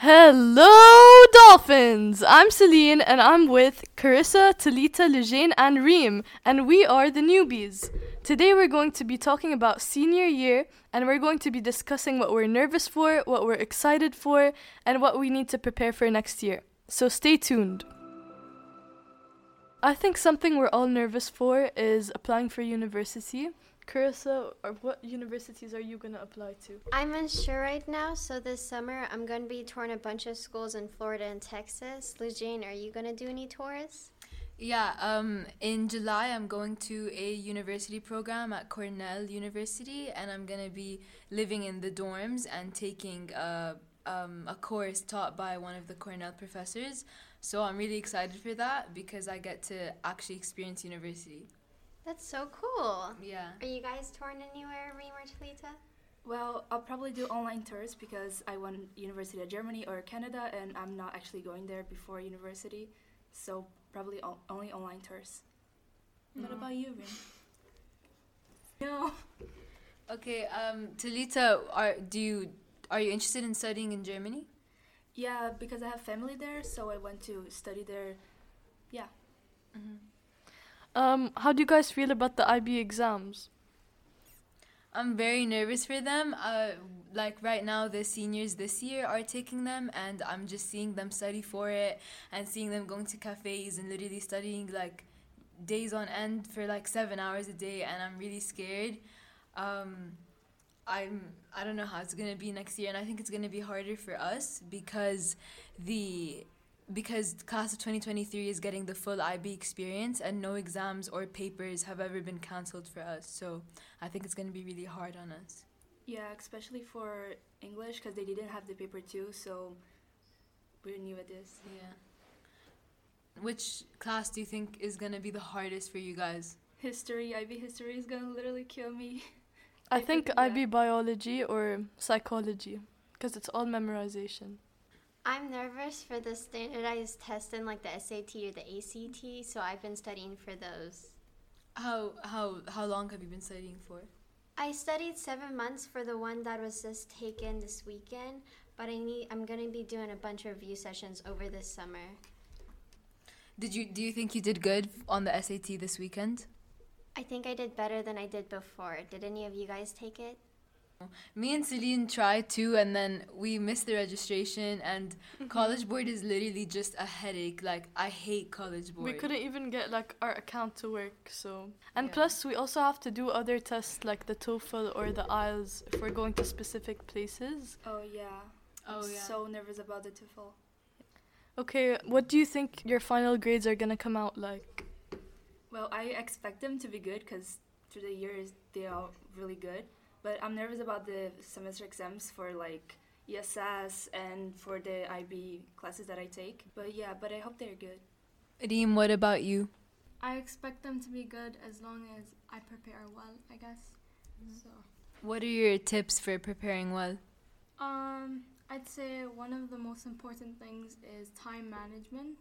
Hello, Dolphins! I'm Celine and I'm with Carissa, Talita, Lejane, and Reem, and we are the newbies. Today we're going to be talking about senior year and we're going to be discussing what we're nervous for, what we're excited for, and what we need to prepare for next year. So stay tuned. I think something we're all nervous for is applying for university. Carissa, or what universities are you going to apply to? I'm unsure right now, so this summer I'm going to be touring a bunch of schools in Florida and Texas. Lujane, are you going to do any tours? Yeah, um, in July I'm going to a university program at Cornell University, and I'm gonna be living in the dorms and taking a, um, a course taught by one of the Cornell professors. So I'm really excited for that because I get to actually experience university. That's so cool. Yeah. Are you guys touring anywhere, Reem or Talita? Well, I'll probably do online tours because I want University of Germany or Canada, and I'm not actually going there before university, so probably o- only online tours. What about you, Reem? No. Okay, um, Talita, are do you are you interested in studying in Germany? Yeah, because I have family there, so I went to study there. Yeah. Um, how do you guys feel about the IB exams? I'm very nervous for them. Uh, like right now, the seniors this year are taking them, and I'm just seeing them study for it and seeing them going to cafes and literally studying like days on end for like seven hours a day, and I'm really scared. Um, I'm I don't know how it's gonna be next year, and I think it's gonna be harder for us because the because class of 2023 is getting the full IB experience, and no exams or papers have ever been cancelled for us. So I think it's gonna be really hard on us. Yeah, especially for English because they didn't have the paper too, so we're new at this. Yeah. Which class do you think is gonna be the hardest for you guys? History, IB history is gonna literally kill me. I I think think- IB biology or psychology because it's all memorization. I'm nervous for the standardized test in like the SAT or the ACT, so I've been studying for those. How how how long have you been studying for? I studied seven months for the one that was just taken this weekend, but I need I'm gonna be doing a bunch of review sessions over this summer. Did you do you think you did good on the SAT this weekend? I think I did better than I did before. Did any of you guys take it? Me and Celine tried too, and then we missed the registration. And mm-hmm. College Board is literally just a headache. Like I hate College Board. We couldn't even get like our account to work, so and Yeah. plus we also have to do other tests like the TOEFL or the IELTS if we're going to specific places. Oh yeah. Oh I'm yeah. So nervous about the TOEFL. Okay, what do you think your final grades are gonna come out like? Well, I expect them to be good because through the years they are really good. But I'm nervous about the semester exams for like ESS and for the IB classes that I take. But yeah, but I hope they're good. Reem, what about you? I expect them to be good as long as I prepare well, I guess. So, What are your tips for preparing well? um, I'd say one of the most important things is time management.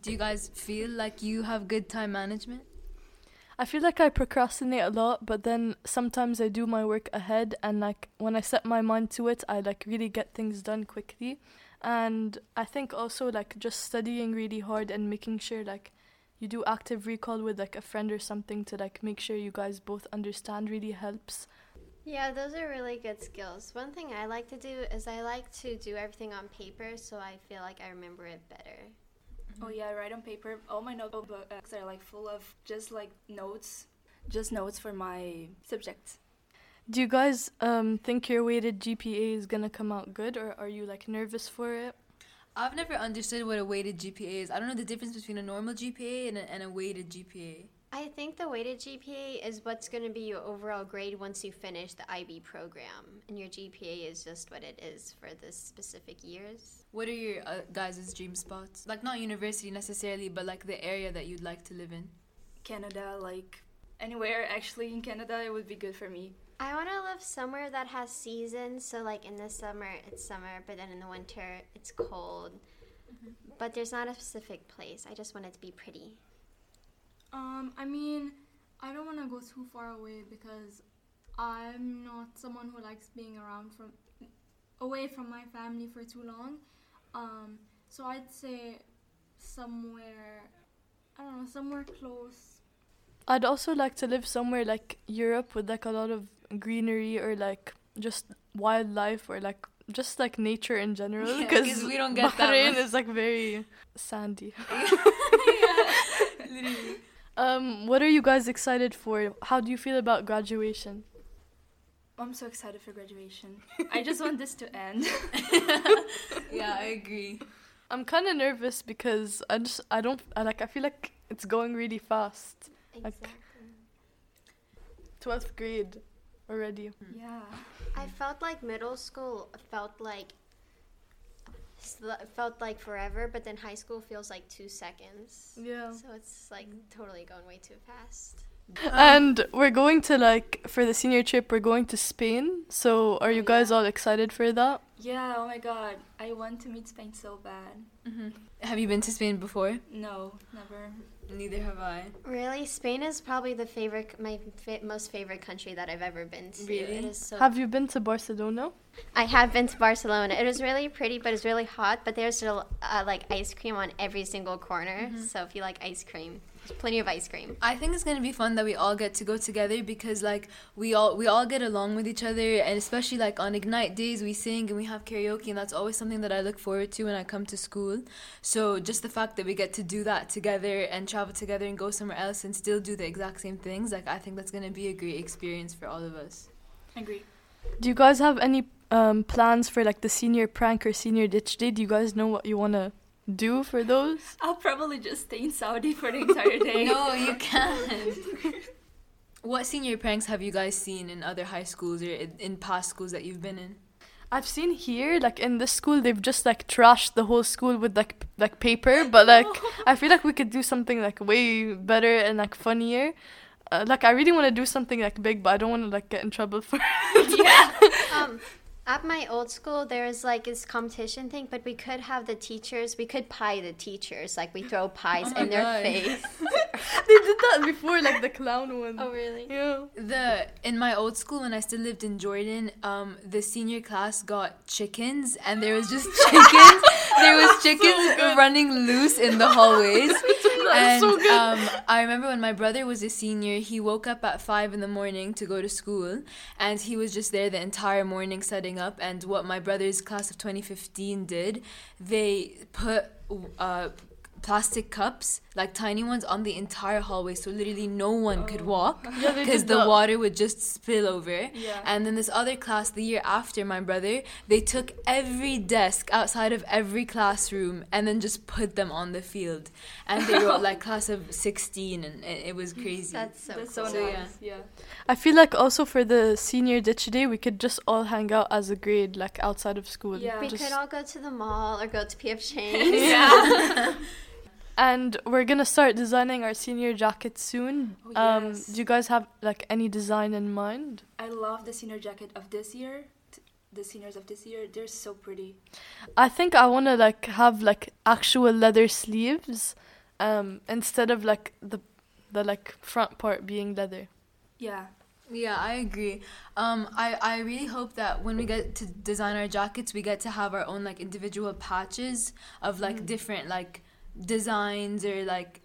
Do you guys feel like you have good time management? I feel like I procrastinate a lot, but then sometimes I do my work ahead and like when I set my mind to it, I like really get things done quickly. And I think also like just studying really hard and making sure like you do active recall with like a friend or something to like make sure you guys both understand really helps. Yeah, those are really good skills. One thing I like to do is I like to do everything on paper so I feel like I remember it better. Oh yeah, I write on paper. All my notebooks are like full of just like notes, just notes for my subjects. Do you guys um think your weighted GPA is gonna come out good or are you like nervous for it? I've never understood what a weighted GPA is. I don't know the difference between a normal GPA and a, and a weighted GPA. I think the weighted GPA is what's going to be your overall grade once you finish the IB program, and your GPA is just what it is for the specific years. What are your uh, guys' dream spots? Like not university necessarily, but like the area that you'd like to live in. Canada, like anywhere actually in Canada, it would be good for me. I want to live somewhere that has seasons. So, like in the summer, it's summer, but then in the winter, it's cold. But there's not a specific place. I just want it to be pretty. Um, I mean, I don't want to go too far away because I'm not someone who likes being around from away from my family for too long. Um, so I'd say somewhere, I don't know, somewhere close. I'd also like to live somewhere like Europe with like a lot of greenery or like just wildlife or like just like nature in general Yeah, we don't get that Bahrain much. is like very sandy. Literally. Um, what are you guys excited for? How do you feel about graduation? I'm so excited for graduation. I just want this to end. yeah, I agree. I'm kind of nervous because I just I don't I like I feel like it's going really fast. Exactly. 12th grade already. yeah. I felt like middle school felt like sl- felt like forever, but then high school feels like two seconds. Yeah. So it's like totally going way too fast. And we're going to like for the senior trip we're going to Spain. So are you Oh, guys yeah. all excited for that? Yeah, oh my god. I want to meet Spain so bad. hmm Have you been to Spain before? No, never. Neither have I. Really, Spain is probably the favorite, my fa- most favorite country that I've ever been to. Really? It is so. Have you been to Barcelona? I have been to Barcelona. It was really pretty, but it's really hot. But there's still uh, like ice cream on every single corner. So if you like ice cream, there's plenty of ice cream. I think it's gonna be fun that we all get to go together because like we all we all get along with each other and especially like on Ignite days we sing and we have karaoke and that's always something that I look forward to when I come to school. So just the fact that we get to do that together and travel together and go somewhere else and still do the exact same things, like I think that's gonna be a great experience for all of us. Agree. Do you guys have any um, plans for like the senior prank or senior ditch day? Do you guys know what you want to do for those? I'll probably just stay in Saudi for the entire day. No, you can't. what senior pranks have you guys seen in other high schools or in, in past schools that you've been in? I've seen here, like in this school, they've just like trashed the whole school with like p- like paper. But like, I feel like we could do something like way better and like funnier. Uh, like I really want to do something like big, but I don't want to like get in trouble for. Yeah. um, at my old school, there's like this competition thing, but we could have the teachers. We could pie the teachers, like we throw pies Oh my in their face. They did that before, like the clown one. Oh really? Yeah. The in my old school when I still lived in Jordan, um, the senior class got chickens and there was just chickens. there was chickens running loose in the hallways. and so good. um, I remember when my brother was a senior, he woke up at five in the morning to go to school, and he was just there the entire morning setting up. And what my brother's class of 2015 did, they put uh, plastic cups, like tiny ones, on the entire hallway, so literally no one could oh. walk because did the that. water would just spill over. Yeah. And then this other class, the year after my brother, they took every desk outside of every classroom and then just put them on the field. And they wrote like class of 16, and it, it was crazy. That's so That's cool. so So, nice. yeah. Yeah. I feel like also for the senior ditch day, we could just all hang out as a grade, like outside of school. Yeah. We Just- could all go to the mall or go to PF Chang's. Yeah. And we're gonna start designing our senior jackets soon. Oh, Um, yes. do you guys have like any design in mind? I love the senior jacket of this year. The seniors of this year, they're so pretty. I think I wanna like have like actual leather sleeves, um, instead of like the the like front part being leather. Yeah. Yeah, I agree. Um, I, I really hope that when we get to design our jackets, we get to have our own like individual patches of like different like designs or like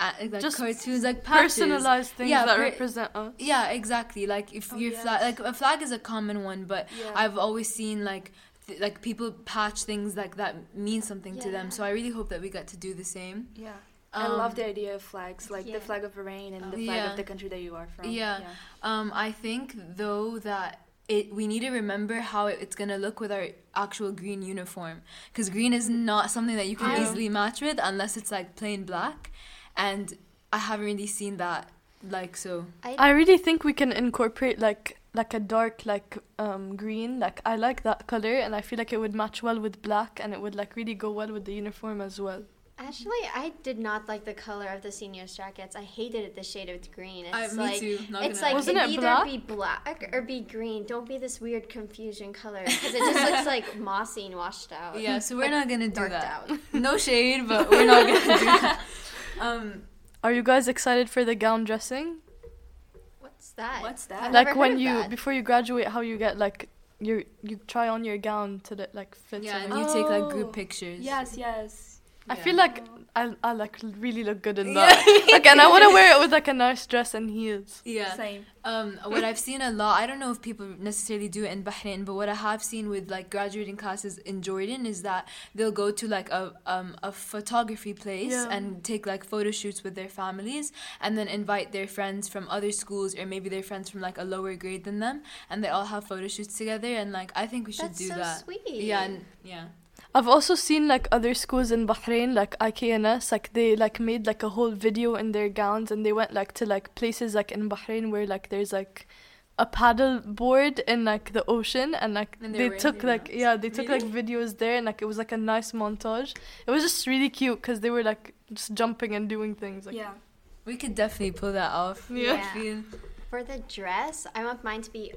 uh, like Just cartoons, like patches. Personalized things Yeah, that per- represent us. Yeah, exactly. Like if Oh, your yes. flag, like a flag is a common one, but Yeah. I've always seen like th- like people patch things like that mean something to them. So I really hope that we get to do the same. Yeah. I Um, love the idea of flags, like yeah. the flag of Bahrain and the Oh. flag Yeah. of the country that you are from. Yeah. Um, I think though that it we need to remember how it's gonna look with our actual green uniform because green is not something that you can Yeah. easily match with unless it's like plain black, and I haven't really seen that like so. I really think we can incorporate like like a dark like um green. Like I like that color, and I feel like it would match well with black, and it would like really go well with the uniform as well. Actually, I did not like the color of the seniors' jackets. I hated it, the shade of green. It's I, me like too. Not it's like Wasn't it'd either black? be black or be green. Don't be this weird confusion color because it just looks like mossy and washed out. Yeah, so we're not gonna do darked that. out. No shade, but we're not gonna do that. Um, Are you guys excited for the gown dressing? What's that? What's that? I've like never when heard of you that. before you graduate, how you get like you you try on your gown to the, like fit. Yeah, and and you take like group Oh, pictures. Yes, yes. I Yeah. feel like. I I like really look good in that. like, and I want to wear it with like a nice dress and heels. Yeah. Same. Um, what I've seen a lot, I don't know if people necessarily do it in Bahrain, but what I have seen with like graduating classes in Jordan is that they'll go to like a um a photography place Yeah. and take like photo shoots with their families, and then invite their friends from other schools or maybe their friends from like a lower grade than them, and they all have photo shoots together. And like I think we should That's do so that. sweet. Yeah, and, yeah. I've also seen like other schools in Bahrain, like IKNS, like they like made like a whole video in their gowns and they went like to like places like in Bahrain where like there's like a paddle board in like the ocean and like And they're they took like gowns. yeah they took like videos there and like it was like a nice montage. It was just really cute because they were like just jumping and doing things. Like, yeah. We could definitely pull that off. Yeah. I feel. For the dress, I want mine to be.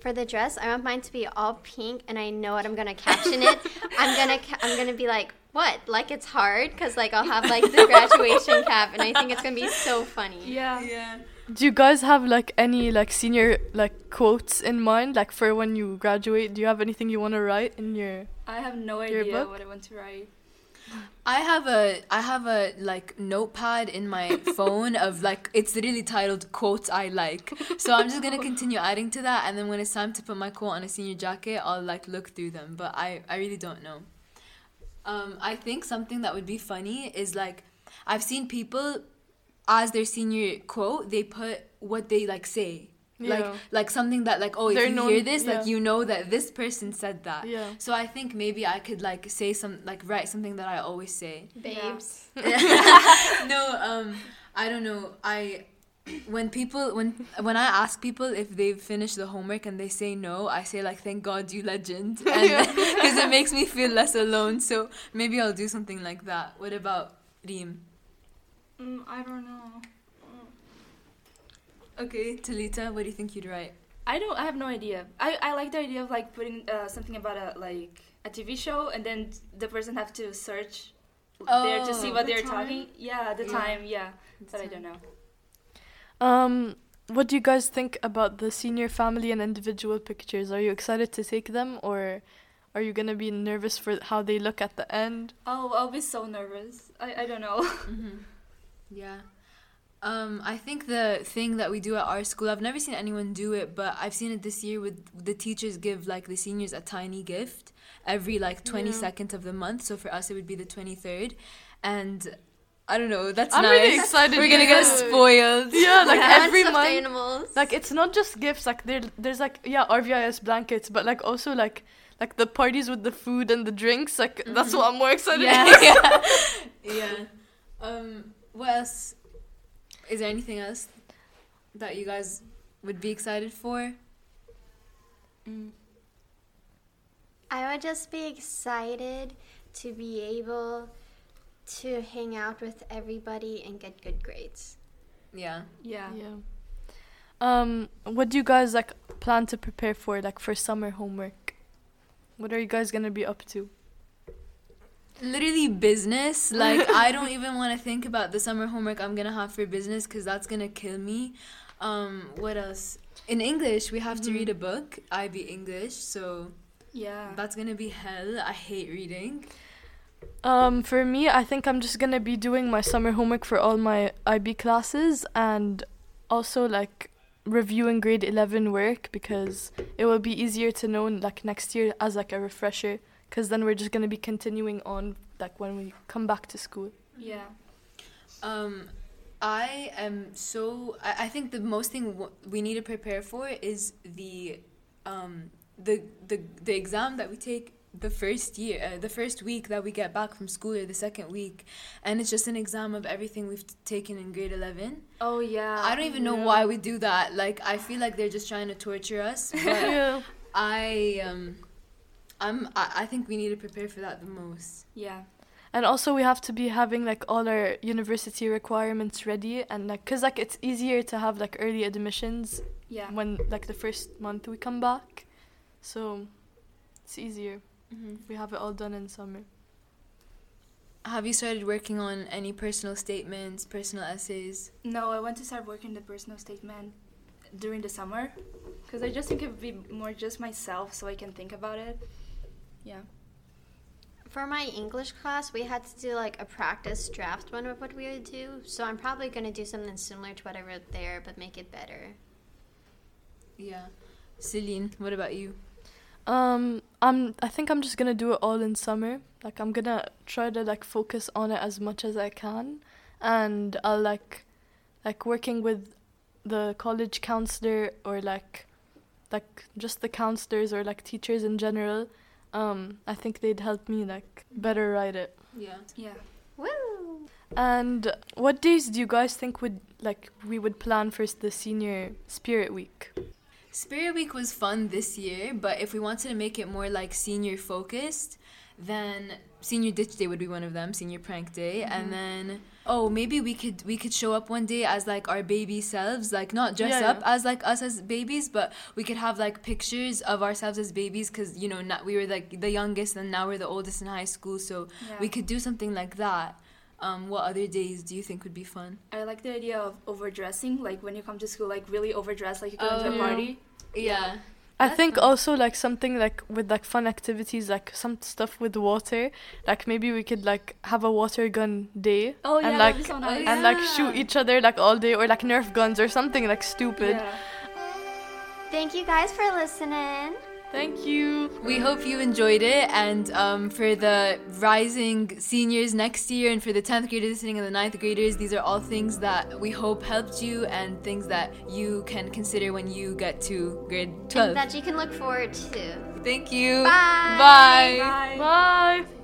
For the dress, I want mine to be all pink, and I know what I'm gonna caption it. I'm gonna, ca- I'm gonna be like, what? Like it's hard, cause like I'll have like the graduation cap, and I think it's gonna be so funny. Yeah. Yeah. Do you guys have like any like senior like quotes in mind like for when you graduate? Do you have anything you want to write in your? I have no idea book? what I want to write. I have a I have a like notepad in my phone of like it's really titled quotes I like. So I'm just gonna continue adding to that, and then when it's time to put my quote on a senior jacket, I'll like look through them. But I I really don't know. Um, I think something that would be funny is like I've seen people as their senior quote they put what they like say. Like Yeah. like something that like oh if They're you known- hear this yeah. like you know that this person said that. Yeah. So I think maybe I could like say some like write something that I always say. Babes. no, um, I don't know. I when people when when I ask people if they've finished the homework and they say no, I say like thank God you legend, because it makes me feel less alone. So maybe I'll do something like that. What about Reem? Mm, I don't know. Okay, Talita, what do you think you'd write? I don't. I have no idea. I, I like the idea of like putting uh, something about a like a TV show, and then the person have to search there to see Oh. what The they're time? talking. Yeah, the Yeah. time. Yeah, but I don't know. Um, what do you guys think about the senior family and individual pictures? Are you excited to take them, or are you gonna be nervous for how they look at the end? Oh, I'll be so nervous. I, I don't know. Mm-hmm. Yeah. Um, I think the thing that we do at our school, I've never seen anyone do it, but I've seen it this year with the teachers give like the seniors a tiny gift every like twenty second Yeah. of the month. So for us, it would be the 23rd. And I don't know, that's I'm nice. really excited. We're gonna get spoiled. Yeah, like I want every month. animals. Like it's not just gifts. Like there, there's like yeah RVIS blankets, but like also like like the parties with the food and the drinks. Like that's what I'm more excited. yeah. yeah. yeah. Um, what else? Is there anything else that you guys would be excited for? I would just be excited to be able to hang out with everybody and get good grades. Yeah. yeah. Yeah. Um, what do you guys like plan to prepare for like for summer homework? What are you guys gonna be up to? Literally business. Like i don't even want to think about the summer homework i'm gonna have for business because that's gonna kill me. Um what else? In english we have to Mhm. read a book. Ib english so Yeah. that's gonna be hell. I hate reading. Um, for me, I think I'm just gonna be doing my summer homework for all my IB classes and also like reviewing grade 11 work because it will be easier to know like next year as like a refresher because then we're just gonna be continuing on like when we come back to school. Yeah. um i am so i, I think the most thing w- we need to prepare for is the um the the the exam that we take the first year uh, the first week that we get back from school or the second week and it's just an exam of everything we've t- taken in grade 11 Oh yeah. i don't even know yeah. why we do that like i feel like they're just trying to torture us but yeah. i um i'm I, I think we need to prepare for that the most Yeah. And also we have to be having like all our university requirements ready and like cuz like it's easier to have like early admissions Yeah. when like the first month we come back. So it's easier if we have it all done in summer. have you started working on any personal statements personal essays No, I want to start working the personal statement during the summer, because I just think it would be more just myself, so I can think about it. Yeah. For my English class, we had to do like a practice draft one of what we would do. So I'm probably gonna do something similar to what I wrote there, but make it better. Yeah. Celine, what about you? Um, I'm. I think I'm just gonna do it all in summer. Like I'm gonna try to like focus on it as much as I can, and I'll like, like working with the college counselor or like, like just the counselors or like teachers in general. Um, I think they'd help me like better write it. Yeah. Yeah. Woo! And what days do you guys think would like we would plan for the senior spirit week? Spirit Week was fun this year, but if we wanted to make it more like senior focused, then senior ditch day would be one of them, senior prank day, and then oh maybe we could we could show up one day as like our baby selves, like not dress Yeah, up yeah. as like us as babies, but we could have like pictures of ourselves as babies because you know not we were like the youngest and now we're the oldest in high school, so Yeah. we could do something like that. Um, what other days do you think would be fun? I like the idea of overdressing, like when you come to school, like really overdressed, like you go Oh, to a party. Yeah. I think fun. also like something like with like fun activities, like some stuff with water. Like maybe we could like have a water gun day Oh yeah, and like so nice. and like shoot each other like all day or like Nerf guns or something like stupid. Yeah. Thank you guys for listening. Thank you. We hope you enjoyed it, and um, for the rising seniors next year, and for the 10th graders listening and the 9th graders, these are all things that we hope helped you and things that you can consider when you get to grade 12. And that you can look forward to. Thank you. Bye. Bye. Bye. Bye.